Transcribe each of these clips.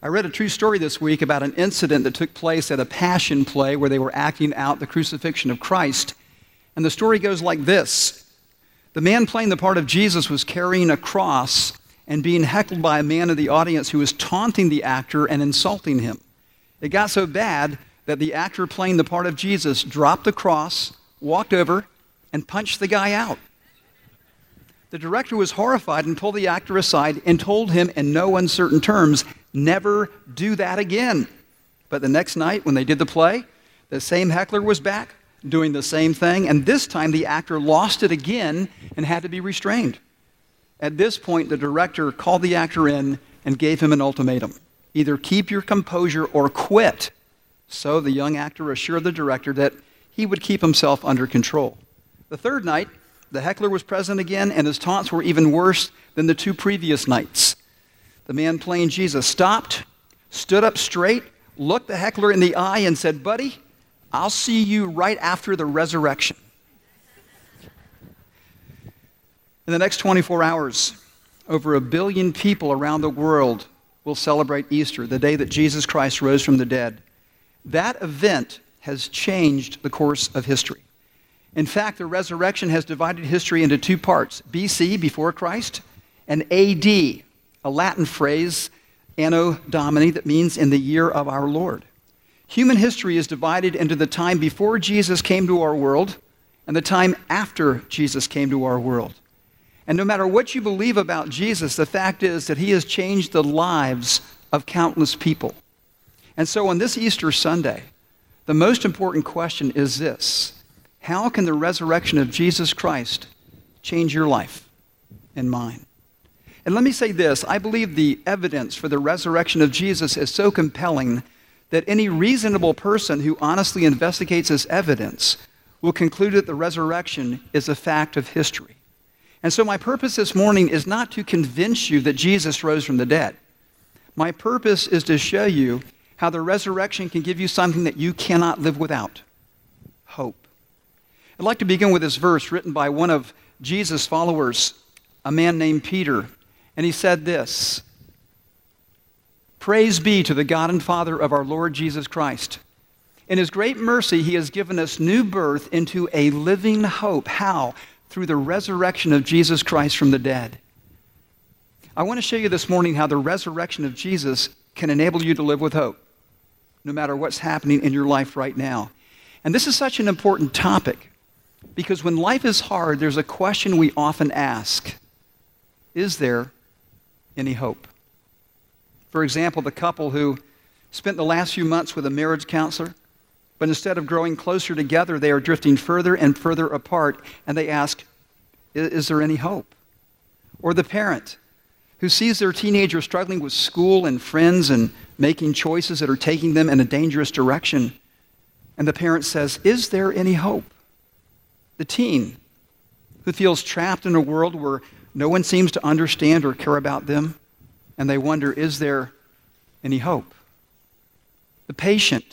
I read a true story this week about an incident that took place at a passion play where they were acting out the crucifixion of Christ. And the story goes like this The man playing the part of Jesus was carrying a cross and being heckled by a man in the audience who was taunting the actor and insulting him. It got so bad that the actor playing the part of Jesus dropped the cross, walked over, and punched the guy out. The director was horrified and pulled the actor aside and told him in no uncertain terms, never do that again. But the next night, when they did the play, the same heckler was back doing the same thing, and this time the actor lost it again and had to be restrained. At this point, the director called the actor in and gave him an ultimatum either keep your composure or quit. So the young actor assured the director that he would keep himself under control. The third night, the heckler was present again, and his taunts were even worse than the two previous nights. The man playing Jesus stopped, stood up straight, looked the heckler in the eye, and said, Buddy, I'll see you right after the resurrection. In the next 24 hours, over a billion people around the world will celebrate Easter, the day that Jesus Christ rose from the dead. That event has changed the course of history. In fact, the resurrection has divided history into two parts BC, before Christ, and AD, a Latin phrase, Anno Domini, that means in the year of our Lord. Human history is divided into the time before Jesus came to our world and the time after Jesus came to our world. And no matter what you believe about Jesus, the fact is that he has changed the lives of countless people. And so on this Easter Sunday, the most important question is this how can the resurrection of Jesus Christ change your life and mine? And let me say this I believe the evidence for the resurrection of Jesus is so compelling that any reasonable person who honestly investigates this evidence will conclude that the resurrection is a fact of history. And so, my purpose this morning is not to convince you that Jesus rose from the dead. My purpose is to show you how the resurrection can give you something that you cannot live without hope. I'd like to begin with this verse written by one of Jesus' followers, a man named Peter. And he said this Praise be to the God and Father of our Lord Jesus Christ. In his great mercy, he has given us new birth into a living hope. How? Through the resurrection of Jesus Christ from the dead. I want to show you this morning how the resurrection of Jesus can enable you to live with hope, no matter what's happening in your life right now. And this is such an important topic because when life is hard, there's a question we often ask Is there any hope? For example, the couple who spent the last few months with a marriage counselor, but instead of growing closer together, they are drifting further and further apart, and they ask, Is there any hope? Or the parent who sees their teenager struggling with school and friends and making choices that are taking them in a dangerous direction, and the parent says, Is there any hope? The teen who feels trapped in a world where no one seems to understand or care about them, and they wonder, is there any hope? The patient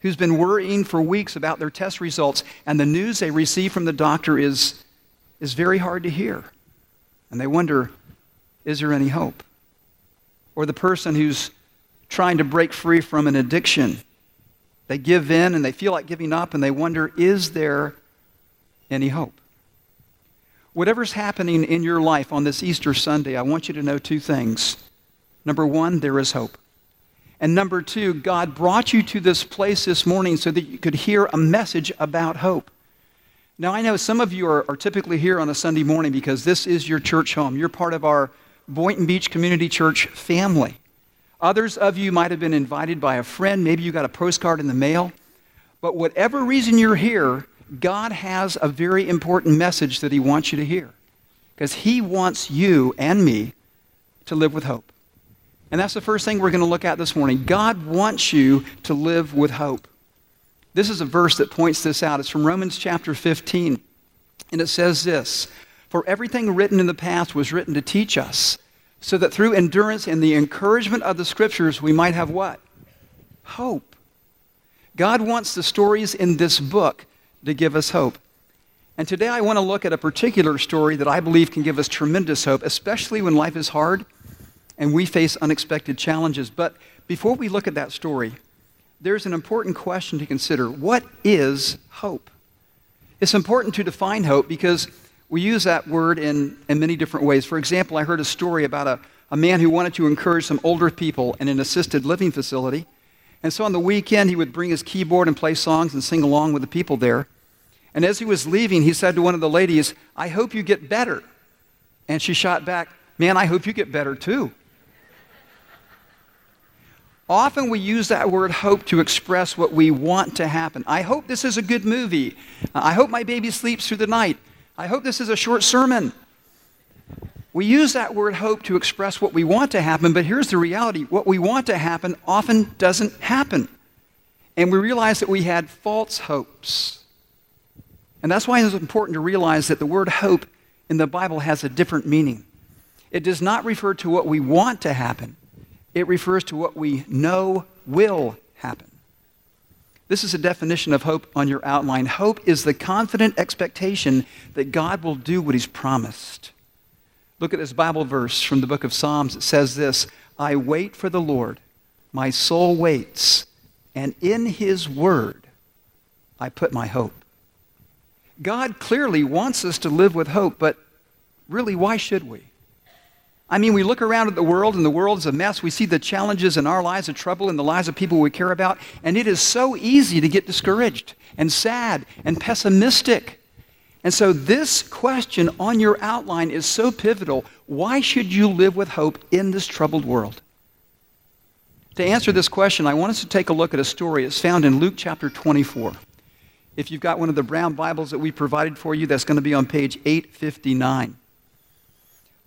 who's been worrying for weeks about their test results, and the news they receive from the doctor is, is very hard to hear. And they wonder, is there any hope? Or the person who's trying to break free from an addiction. They give in and they feel like giving up, and they wonder, is there any hope. Whatever's happening in your life on this Easter Sunday, I want you to know two things. Number one, there is hope. And number two, God brought you to this place this morning so that you could hear a message about hope. Now, I know some of you are, are, typically here on a Sunday morning because this is your church home. You're part of our Boynton Beach Community Church family. Others of you might have been invited by a friend. Maybe you got a postcard in the mail. But whatever reason you're here, God has a very important message that He wants you to hear. Because He wants you and me to live with hope. And that's the first thing we're going to look at this morning. God wants you to live with hope. This is a verse that points this out. It's from Romans chapter 15. And it says this For everything written in the past was written to teach us, so that through endurance and the encouragement of the scriptures we might have what? Hope. God wants the stories in this book to give us hope. And today I want to look at a particular story that I believe can give us tremendous hope, especially when life is hard and we face unexpected challenges. But before we look at that story, there's an important question to consider. What is hope? It's important to define hope because we use that word in, in many different ways. For example, I heard a story about a, a man who wanted to encourage some older people in an assisted living facility. And so on the weekend, he would bring his keyboard and play songs and sing along with the people there. And as he was leaving, he said to one of the ladies, I hope you get better. And she shot back, Man, I hope you get better too. Often we use that word hope to express what we want to happen. I hope this is a good movie. I hope my baby sleeps through the night. I hope this is a short sermon. We use that word hope to express what we want to happen, but here's the reality what we want to happen often doesn't happen. And we realize that we had false hopes. And that's why it's important to realize that the word hope in the Bible has a different meaning. It does not refer to what we want to happen, it refers to what we know will happen. This is a definition of hope on your outline. Hope is the confident expectation that God will do what He's promised. Look at this Bible verse from the book of Psalms. It says this I wait for the Lord, my soul waits, and in His word I put my hope. God clearly wants us to live with hope, but really, why should we? I mean, we look around at the world, and the world is a mess. We see the challenges in our lives, the trouble in the lives of people we care about, and it is so easy to get discouraged and sad and pessimistic. And so, this question on your outline is so pivotal. Why should you live with hope in this troubled world? To answer this question, I want us to take a look at a story. It's found in Luke chapter 24. If you've got one of the brown Bibles that we provided for you, that's going to be on page 859.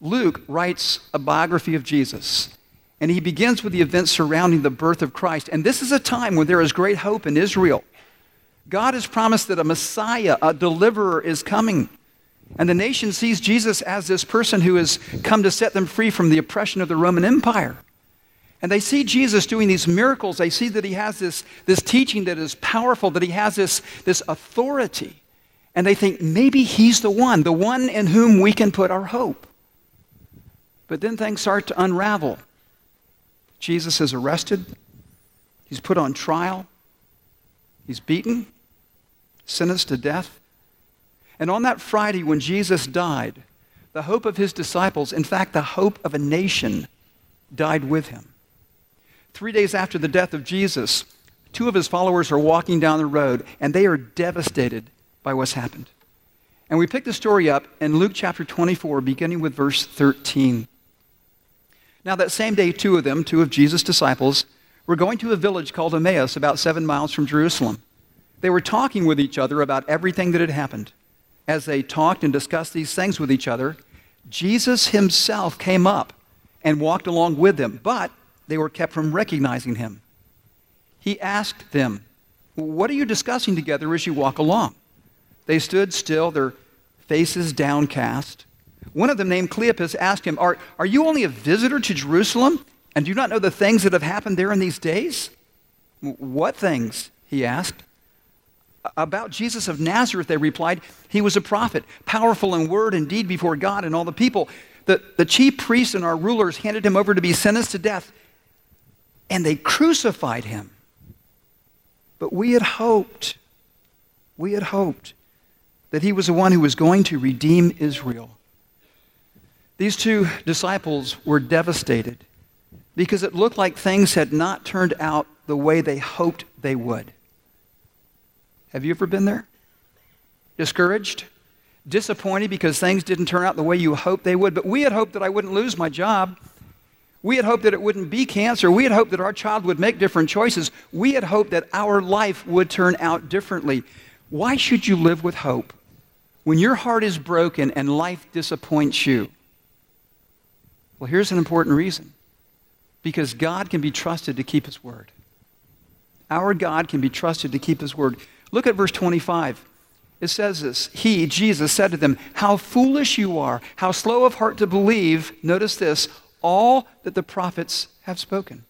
Luke writes a biography of Jesus, and he begins with the events surrounding the birth of Christ. And this is a time when there is great hope in Israel. God has promised that a Messiah, a deliverer, is coming. And the nation sees Jesus as this person who has come to set them free from the oppression of the Roman Empire. And they see Jesus doing these miracles. They see that he has this, this teaching that is powerful, that he has this, this authority. And they think maybe he's the one, the one in whom we can put our hope. But then things start to unravel. Jesus is arrested, he's put on trial, he's beaten, sentenced to death. And on that Friday, when Jesus died, the hope of his disciples, in fact, the hope of a nation, died with him. Three days after the death of Jesus, two of his followers are walking down the road, and they are devastated by what's happened. And we pick the story up in Luke chapter 24, beginning with verse 13. Now, that same day, two of them, two of Jesus' disciples, were going to a village called Emmaus, about seven miles from Jerusalem. They were talking with each other about everything that had happened. As they talked and discussed these things with each other, Jesus himself came up and walked along with them, but they were kept from recognizing him. He asked them, What are you discussing together as you walk along? They stood still, their faces downcast. One of them, named Cleopas, asked him, are, are you only a visitor to Jerusalem and do you not know the things that have happened there in these days? What things? He asked. About Jesus of Nazareth, they replied, He was a prophet, powerful in word and deed before God and all the people. The, the chief priests and our rulers handed him over to be sentenced to death, and they crucified him. But we had hoped, we had hoped that he was the one who was going to redeem Israel. These two disciples were devastated because it looked like things had not turned out the way they hoped they would. Have you ever been there? Discouraged? Disappointed because things didn't turn out the way you hoped they would? But we had hoped that I wouldn't lose my job. We had hoped that it wouldn't be cancer. We had hoped that our child would make different choices. We had hoped that our life would turn out differently. Why should you live with hope when your heart is broken and life disappoints you? Well, here's an important reason because God can be trusted to keep his word. Our God can be trusted to keep his word. Look at verse 25. It says this He, Jesus, said to them, How foolish you are, how slow of heart to believe, notice this, all that the prophets have spoken.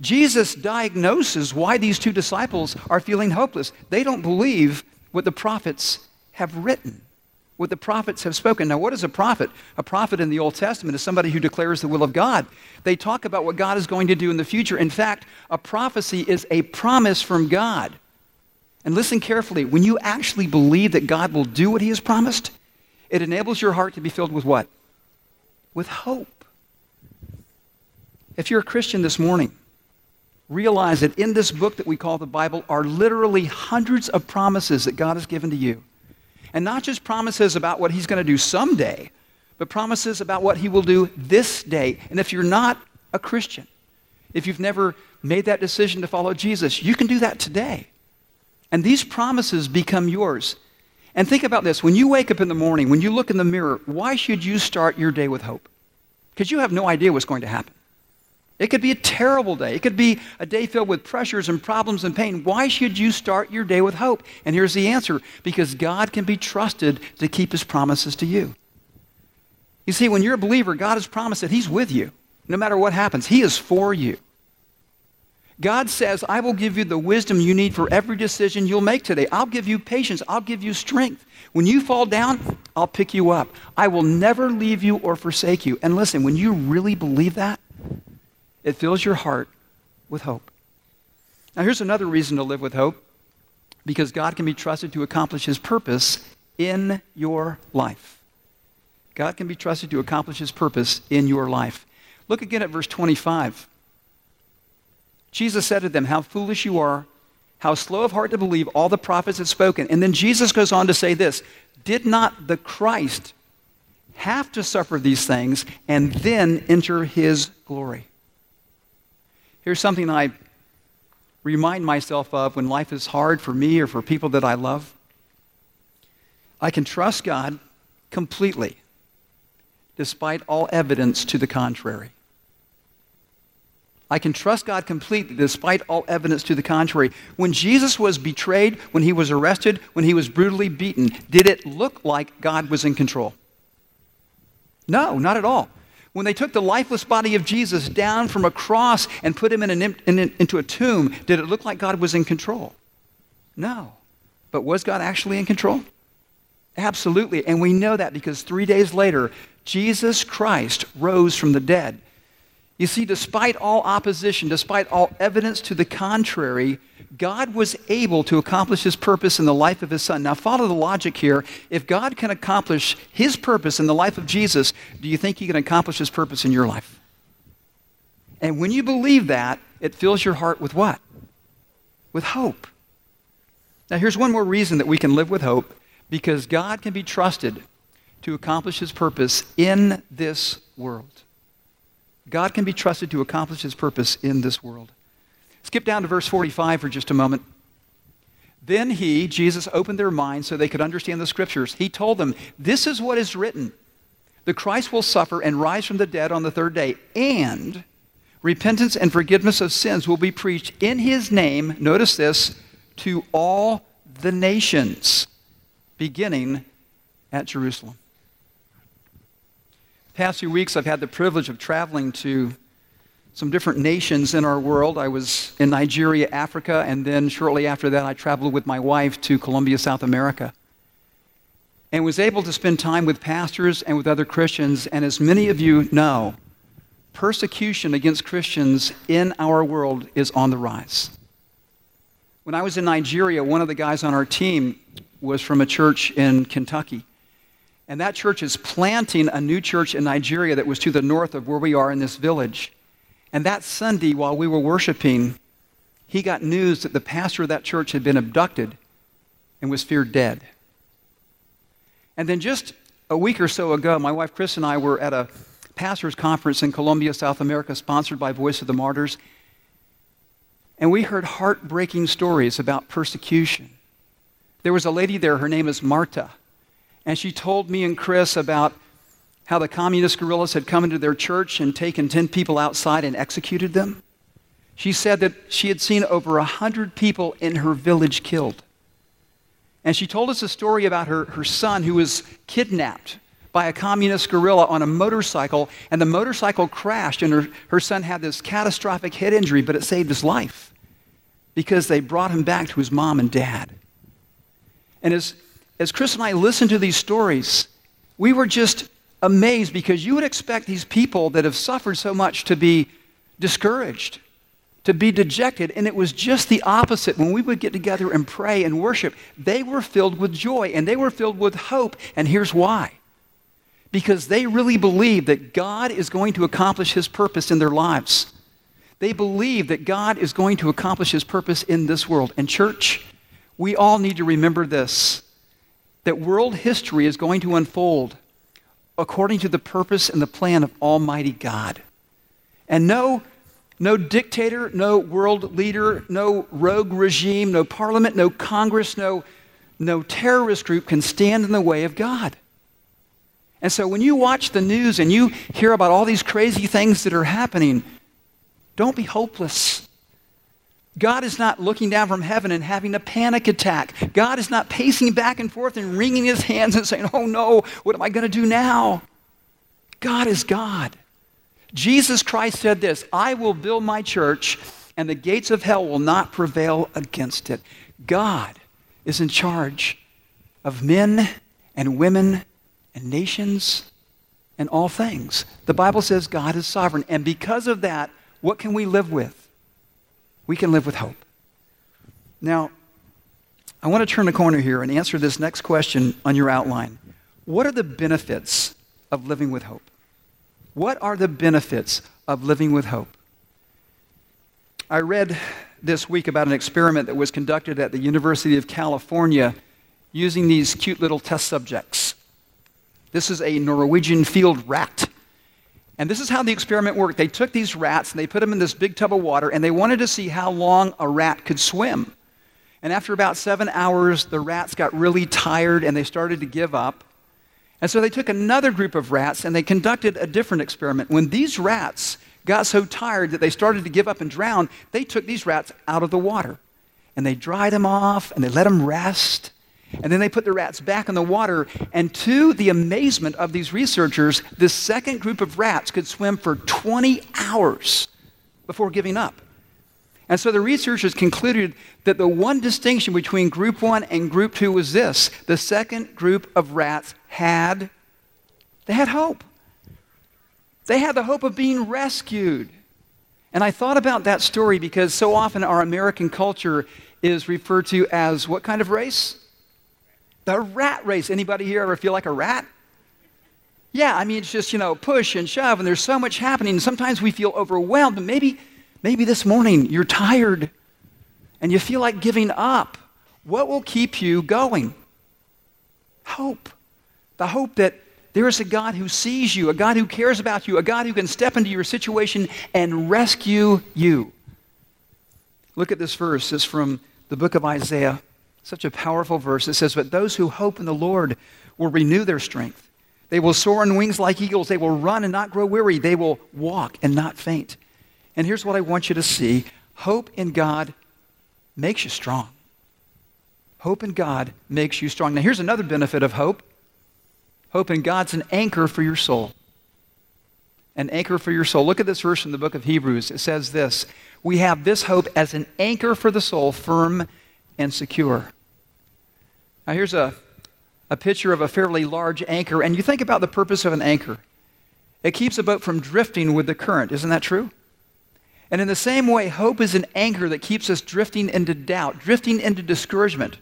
Jesus diagnoses why these two disciples are feeling hopeless. They don't believe what the prophets have written. what the prophets have spoken. Now, what is a prophet? A prophet in the Old Testament is somebody who declares the will of God. They talk about what God is going to do in the future. In fact, a prophecy is a promise from God. And listen carefully when you actually believe that God will do what he has promised, it enables your heart to be filled with what? With hope. If you're a Christian this morning, realize that in this book that we call the Bible are literally hundreds of promises that God has given to you. And not just promises about what he's going to do someday, but promises about what he will do this day. And if you're not a Christian, if you've never made that decision to follow Jesus, you can do that today. And these promises become yours. And think about this when you wake up in the morning, when you look in the mirror, why should you start your day with hope? Because you have no idea what's going to happen. It could be a terrible day. It could be a day filled with pressures and problems and pain. Why should you start your day with hope? And here's the answer because God can be trusted to keep his promises to you. You see, when you're a believer, God has promised that he's with you no matter what happens, he is for you. God says, I will give you the wisdom you need for every decision you'll make today. I'll give you patience. I'll give you strength. When you fall down, I'll pick you up. I will never leave you or forsake you. And listen, when you really believe that, it fills your heart with hope. Now, here's another reason to live with hope because God can be trusted to accomplish his purpose in your life. God can be trusted to accomplish his purpose in your life. Look again at verse 25. Jesus said to them, How foolish you are, how slow of heart to believe all the prophets have spoken. And then Jesus goes on to say this Did not the Christ have to suffer these things and then enter his glory? Here's something I remind myself of when life is hard for me or for people that I love. I can trust God completely, despite all evidence to the contrary. I can trust God completely despite all evidence to the contrary. When Jesus was betrayed, when he was arrested, when he was brutally beaten, did it look like God was in control? No, not at all. When they took the lifeless body of Jesus down from a cross and put him in an, in into a tomb, did it look like God was in control? No. But was God actually in control? Absolutely. And we know that because three days later, Jesus Christ rose from the dead. You see, despite all opposition, despite all evidence to the contrary, God was able to accomplish his purpose in the life of his son. Now, follow the logic here. If God can accomplish his purpose in the life of Jesus, do you think he can accomplish his purpose in your life? And when you believe that, it fills your heart with what? With hope. Now, here's one more reason that we can live with hope because God can be trusted to accomplish his purpose in this world. God can be trusted to accomplish his purpose in this world. Skip down to verse 45 for just a moment. Then he, Jesus, opened their minds so they could understand the scriptures. He told them, This is what is written the Christ will suffer and rise from the dead on the third day, and repentance and forgiveness of sins will be preached in his name, notice this, to all the nations, beginning at Jerusalem past few weeks, I've had the privilege of traveling to some different nations in our world. I was in Nigeria, Africa, and then shortly after that, I traveled with my wife to Colombia, South America. And was able to spend time with pastors and with other Christians. And as many of you know, persecution against Christians in our world is on the rise. When I was in Nigeria, one of the guys on our team was from a church in Kentucky. And that church is planting a new church in Nigeria that was to the north of where we are in this village. And that Sunday, while we were worshiping, he got news that the pastor of that church had been abducted and was feared dead. And then just a week or so ago, my wife Chris and I were at a pastor's conference in Colombia, South America, sponsored by Voice of the Martyrs. And we heard heartbreaking stories about persecution. There was a lady there, her name is Marta and she told me and Chris about how the communist guerrillas had come into their church and taken 10 people outside and executed them. She said that she had seen over 100 people in her village killed. And she told us a story about her, her son who was kidnapped by a communist guerrilla on a motorcycle, and the motorcycle crashed, and her, her son had this catastrophic head injury, but it saved his life because they brought him back to his mom and dad. And as as Chris and I listened to these stories, we were just amazed because you would expect these people that have suffered so much to be discouraged, to be dejected. And it was just the opposite. When we would get together and pray and worship, they were filled with joy and they were filled with hope. And here's why because they really believe that God is going to accomplish his purpose in their lives. They believe that God is going to accomplish his purpose in this world. And, church, we all need to remember this that world history is going to unfold according to the purpose and the plan of Almighty God. And no, no dictator, no world leader, no rogue regime, no parliament, no Congress, no, no terrorist group can stand in the way of God. And so when you watch the news and you hear about all these crazy things that are happening, don't be hopeless. God is not looking down from heaven and having a panic attack. God is not pacing back and forth and wringing his hands and saying, Oh no, what am I going to do now? God is God. Jesus Christ said this I will build my church, and the gates of hell will not prevail against it. God is in charge of men and women and nations and all things. The Bible says God is sovereign. And because of that, what can we live with? We can live with hope. Now, I want to turn the corner here and answer this next question on your outline. What are the benefits of living with hope? What are the benefits of living with hope? I read this week about an experiment that was conducted at the University of California using these cute little test subjects. This is a Norwegian field rat. And this is how the experiment worked. They took these rats and they put them in this big tub of water and they wanted to see how long a rat could swim. And after about seven hours, the rats got really tired and they started to give up. And so they took another group of rats and they conducted a different experiment. When these rats got so tired that they started to give up and drown, they took these rats out of the water and they dried them off and they let them rest. And then they put the rats back in the water. And to the amazement of these researchers, this second group of rats could swim for 20 hours before giving up. And so the researchers concluded that the one distinction between group one and group two was this the second group of rats had they had hope they had the hope of being rescued and i thought about that story because so often our american culture is referred to as what kind of race the rat race. Anybody here ever feel like a rat? Yeah, I mean, it's just, you know, push and shove, and there's so much happening. Sometimes we feel overwhelmed. Maybe, maybe this morning you're tired and you feel like giving up. What will keep you going? Hope. The hope that there is a God who sees you, a God who cares about you, a God who can step into your situation and rescue you. Look at this verse. It's from the book of Isaiah. Such a powerful verse. It says, But those who hope in the Lord will renew their strength. They will soar on wings like eagles. They will run and not grow weary. They will walk and not faint. And here's what I want you to see hope in God makes you strong. Hope in God makes you strong. Now, here's another benefit of hope hope in God's an anchor for your soul. An anchor for your soul. Look at this verse in the book of Hebrews. It says this We have this hope as an anchor for the soul, firm and secure. Now, here's a, a picture of a fairly large anchor, and you think about the purpose of an anchor. It keeps a boat from drifting with the current. Isn't that true? And in the same way, hope is an anchor that keeps us drifting into doubt, drifting into discouragement,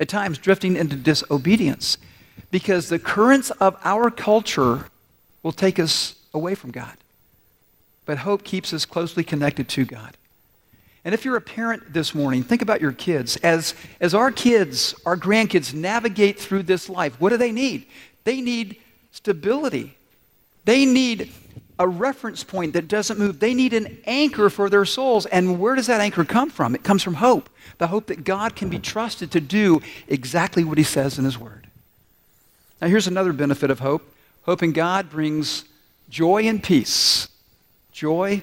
at times drifting into disobedience, because the currents of our culture will take us away from God. But hope keeps us closely connected to God. And if you're a parent this morning, think about your kids. As, as our kids, our grandkids navigate through this life, what do they need? They need stability. They need a reference point that doesn't move. They need an anchor for their souls. And where does that anchor come from? It comes from hope the hope that God can be trusted to do exactly what He says in His Word. Now, here's another benefit of hope hope in God brings joy and peace. Joy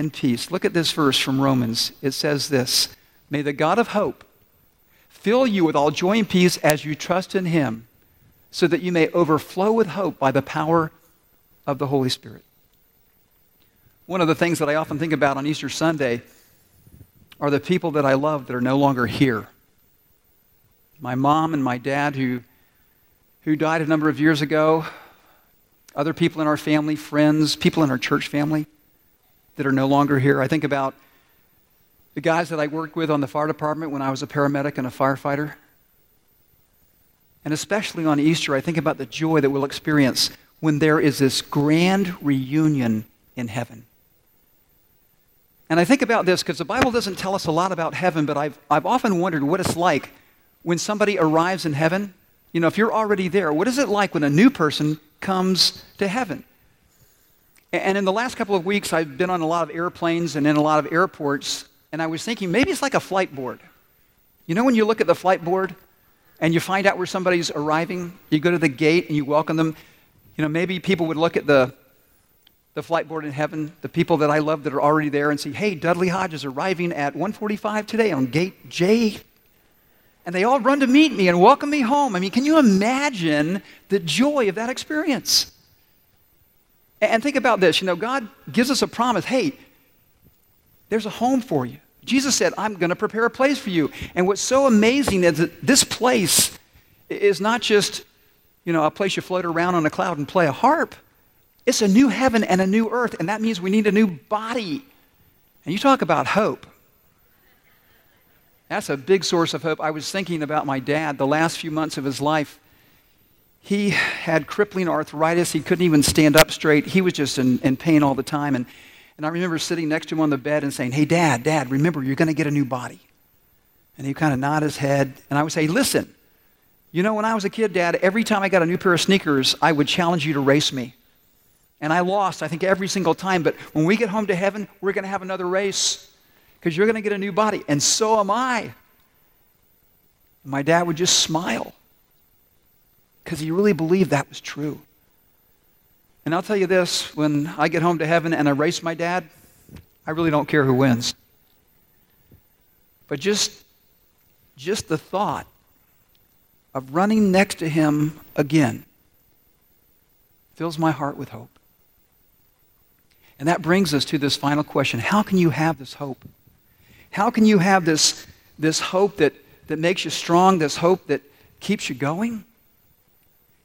and peace. Look at this verse from Romans. It says this May the God of hope fill you with all joy and peace as you trust in him, so that you may overflow with hope by the power of the Holy Spirit. One of the things that I often think about on Easter Sunday are the people that I love that are no longer here. my mom and my dad who, who died a number of years ago, other people in our family, friends, people in our church family that are no longer here. I think about the guys that I worked with on the fire department when I was a paramedic and a firefighter. And especially on Easter, I think about the joy that we'll experience when there is this grand reunion in heaven. And I think about this because the Bible doesn't tell us a lot about heaven, but I've, I've often wondered what it's like when somebody arrives in heaven. You know, if you're already there, what is it like when a new person comes to heaven? And in the last couple of weeks, I've been on a lot of airplanes and in a lot of airports, and I was thinking maybe it's like a flight board. You know, when you look at the flight board and you find out where somebody's arriving, you go to the gate and you welcome them. You know, maybe people would look at the, the flight board in heaven, the people that I love that are already there, and see, hey, Dudley Hodge is arriving at 145 today on gate J. And they all run to meet me and welcome me home. I mean, can you imagine the joy of that experience? And think about this. You know, God gives us a promise hey, there's a home for you. Jesus said, I'm going to prepare a place for you. And what's so amazing is that this place is not just, you know, a place you float around on a cloud and play a harp. It's a new heaven and a new earth, and that means we need a new body. And you talk about hope. That's a big source of hope. I was thinking about my dad the last few months of his life he had crippling arthritis. He couldn't even stand up straight. He was just in, in pain all the time. And, and I remember sitting next to him on the bed and saying, Hey, Dad, Dad, remember, you're going to get a new body. And he kind of nod his head. And I would say, Listen, you know, when I was a kid, Dad, every time I got a new pair of sneakers, I would challenge you to race me. And I lost, I think, every single time. But when we get home to heaven, we're going to have another race because you're going to get a new body. And so am I. My dad would just smile because he really believed that was true. And I'll tell you this when I get home to heaven and I race my dad, I really don't care who wins. But just, just the thought of running next to him again fills my heart with hope. And that brings us to this final question How can you have this hope? How can you have this, this hope that, that makes you strong, this hope that keeps you going?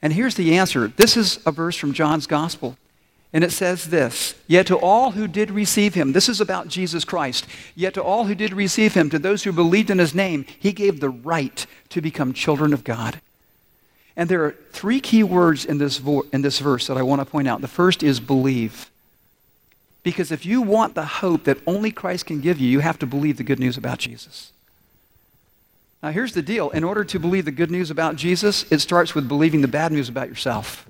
And here's the answer. This is a verse from John's Gospel. And it says this Yet to all who did receive him, this is about Jesus Christ, yet to all who did receive him, to those who believed in his name, he gave the right to become children of God. And there are three key words in this, vo- in this verse that I want to point out. The first is believe. Because if you want the hope that only Christ can give you, you have to believe the good news about Jesus. Now, here's the deal in order to believe the good news about Jesus, it starts with believing the bad news about yourself.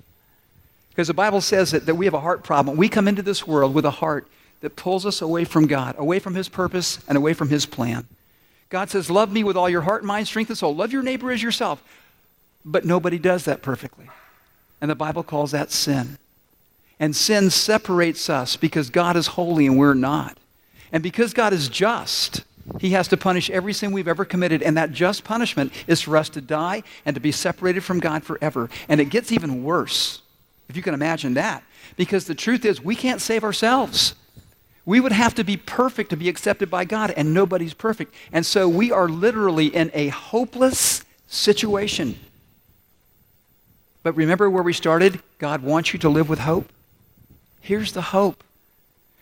Because the Bible says that, that we have a heart problem. We come into this world with a heart that pulls us away from God, away from His purpose, and away from His plan. God says, Love me with all your heart, mind, strength, and soul. Love your neighbor as yourself. But nobody does that perfectly. And the Bible calls that sin. And sin separates us because God is holy and we're not. And because God is just, he has to punish every sin we've ever committed, and that just punishment is for us to die and to be separated from God forever. And it gets even worse, if you can imagine that, because the truth is we can't save ourselves. We would have to be perfect to be accepted by God, and nobody's perfect. And so we are literally in a hopeless situation. But remember where we started? God wants you to live with hope. Here's the hope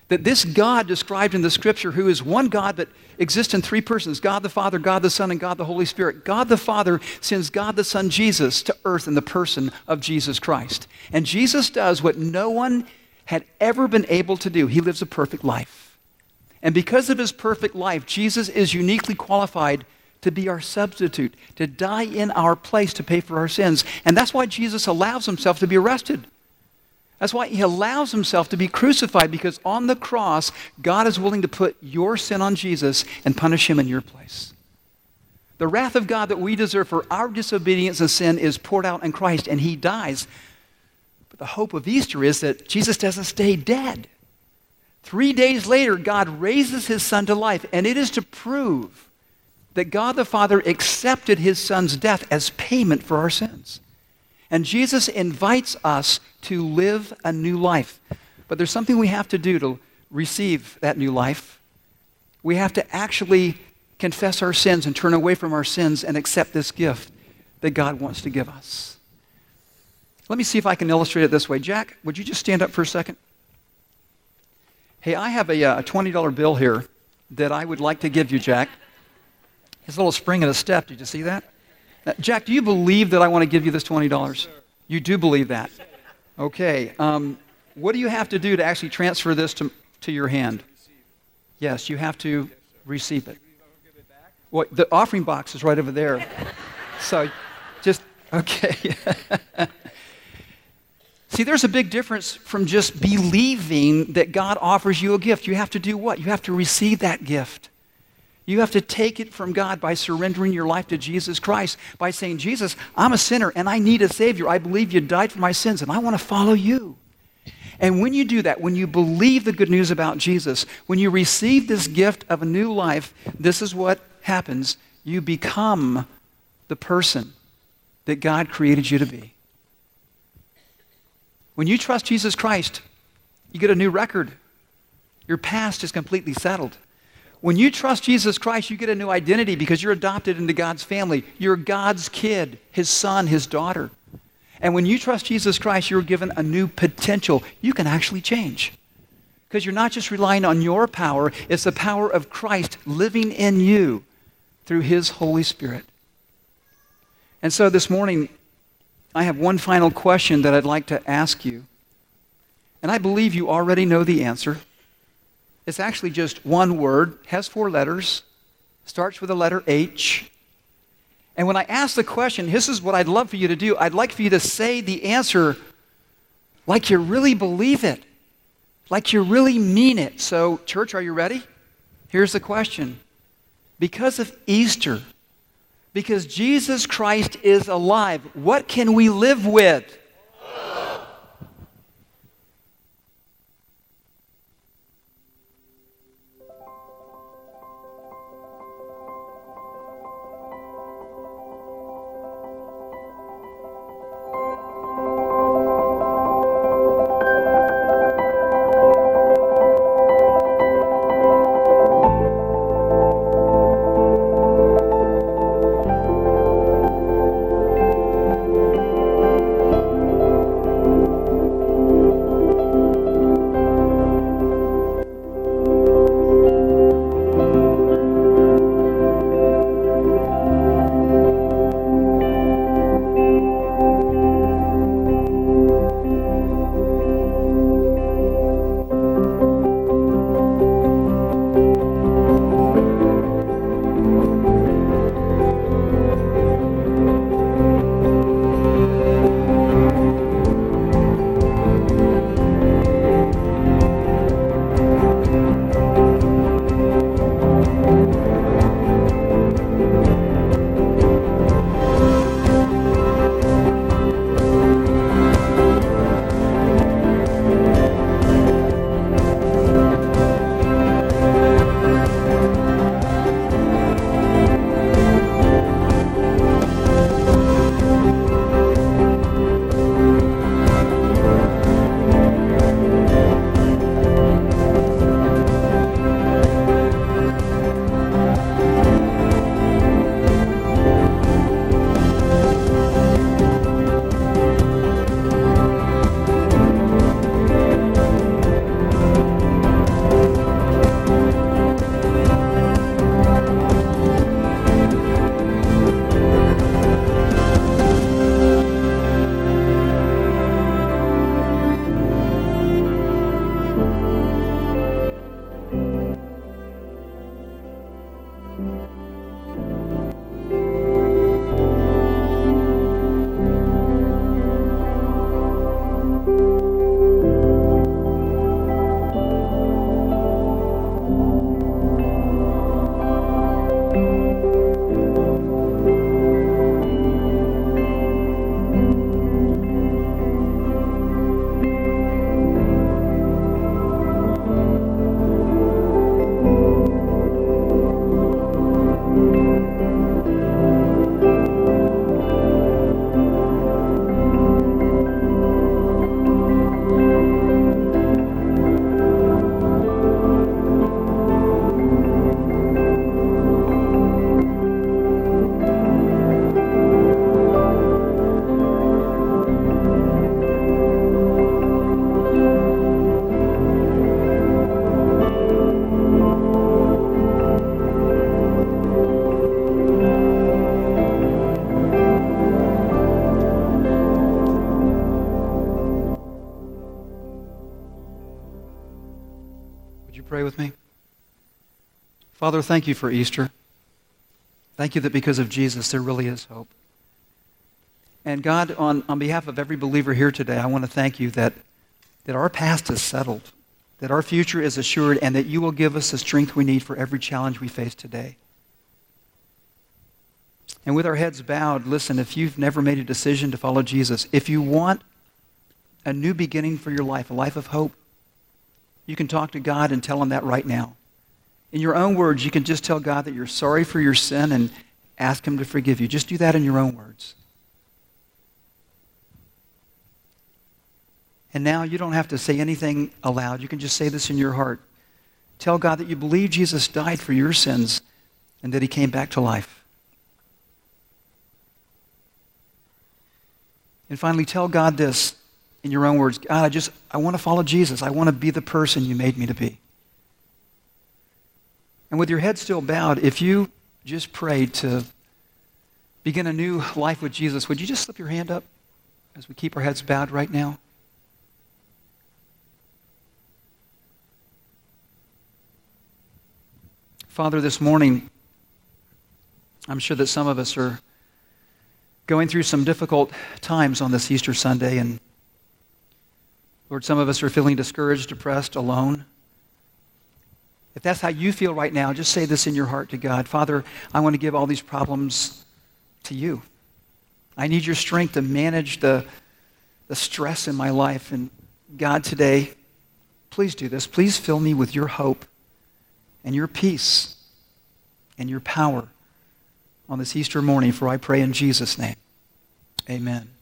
that this God described in the scripture, who is one God but exists in three persons God the Father, God the Son, and God the Holy Spirit. God the Father sends God the Son, Jesus, to earth in the person of Jesus Christ. And Jesus does what no one had ever been able to do. He lives a perfect life. And because of his perfect life, Jesus is uniquely qualified to be our substitute, to die in our place to pay for our sins. And that's why Jesus allows himself to be arrested. That's why he allows himself to be crucified because on the cross, God is willing to put your sin on Jesus and punish him in your place. The wrath of God that we deserve for our disobedience and sin is poured out in Christ and he dies. But the hope of Easter is that Jesus doesn't stay dead. Three days later, God raises his son to life, and it is to prove that God the Father accepted his son's death as payment for our sins. And Jesus invites us to live a new life. But there's something we have to do to receive that new life. We have to actually confess our sins and turn away from our sins and accept this gift. that God wants to give us. Let me see if I can illustrate it this way. Jack, would you just stand up for a second? Hey, I have a, uh, a $20 bill here that I would like to give you, Jack. His little spring in a step. Did you see that? Jack, do you believe that I want to give you this $20? You do believe that? Okay. Um, what do you have to do to actually transfer this to, to your hand? Yes, you have to receive it. Well, the offering box is right over there. so just, okay. See, there's a big difference from just believing that God offers you a gift. You have to do what? You have to receive that gift. You have to take it from God by surrendering your life to Jesus Christ, by saying, Jesus, I'm a sinner and I need a Savior. I believe you died for my sins and I want to follow you. And when you do that, when you believe the good news about Jesus, when you receive this gift of a new life, this is what happens. You become the person that God created you to be. When you trust Jesus Christ, you get a new record. Your past is completely settled. When you trust Jesus Christ, you get a new identity because you're adopted into God's family. You're God's kid, his son, his daughter. And when you trust Jesus Christ, you're given a new potential. You can actually change. Because you're not just relying on your power, it's the power of Christ living in you through his Holy Spirit. And so this morning, I have one final question that I'd like to ask you. And I believe you already know the answer. It's actually just one word, has four letters, starts with the letter H. And when I ask the question, this is what I'd love for you to do. I'd like for you to say the answer like you really believe it, like you really mean it. So, church, are you ready? Here's the question Because of Easter, because Jesus Christ is alive, what can we live with? Pray with me? Father, thank you for Easter. Thank you that because of Jesus, there really is hope. And God, on, on behalf of every believer here today, I want to thank you that, that our past is settled, that our future is assured, and that you will give us the strength we need for every challenge we face today. And with our heads bowed, listen, if you've never made a decision to follow Jesus, if you want a new beginning for your life, a life of hope, you can talk to God and tell him that right now. In your own words, you can just tell God that you're sorry for your sin and ask him to forgive you. Just do that in your own words. And now you don't have to say anything aloud. You can just say this in your heart. Tell God that you believe Jesus died for your sins and that he came back to life. And finally, tell God this in your own words God, I just, I want to follow Jesus. I want to be the person you made me to be. And with your head still bowed, if you just prayed to begin a new life with Jesus, would you just slip your hand up as we keep our heads bowed right now? Father, this morning, I'm sure that some of us are going through some difficult times on this Easter Sunday, and Lord, some of us are feeling discouraged, depressed, alone. If that's how you feel right now, just say this in your heart to God Father, I want to give all these problems to you. I need your strength to manage the, the stress in my life. And God, today, please do this. Please fill me with your hope and your peace and your power on this Easter morning, for I pray in Jesus' name. Amen.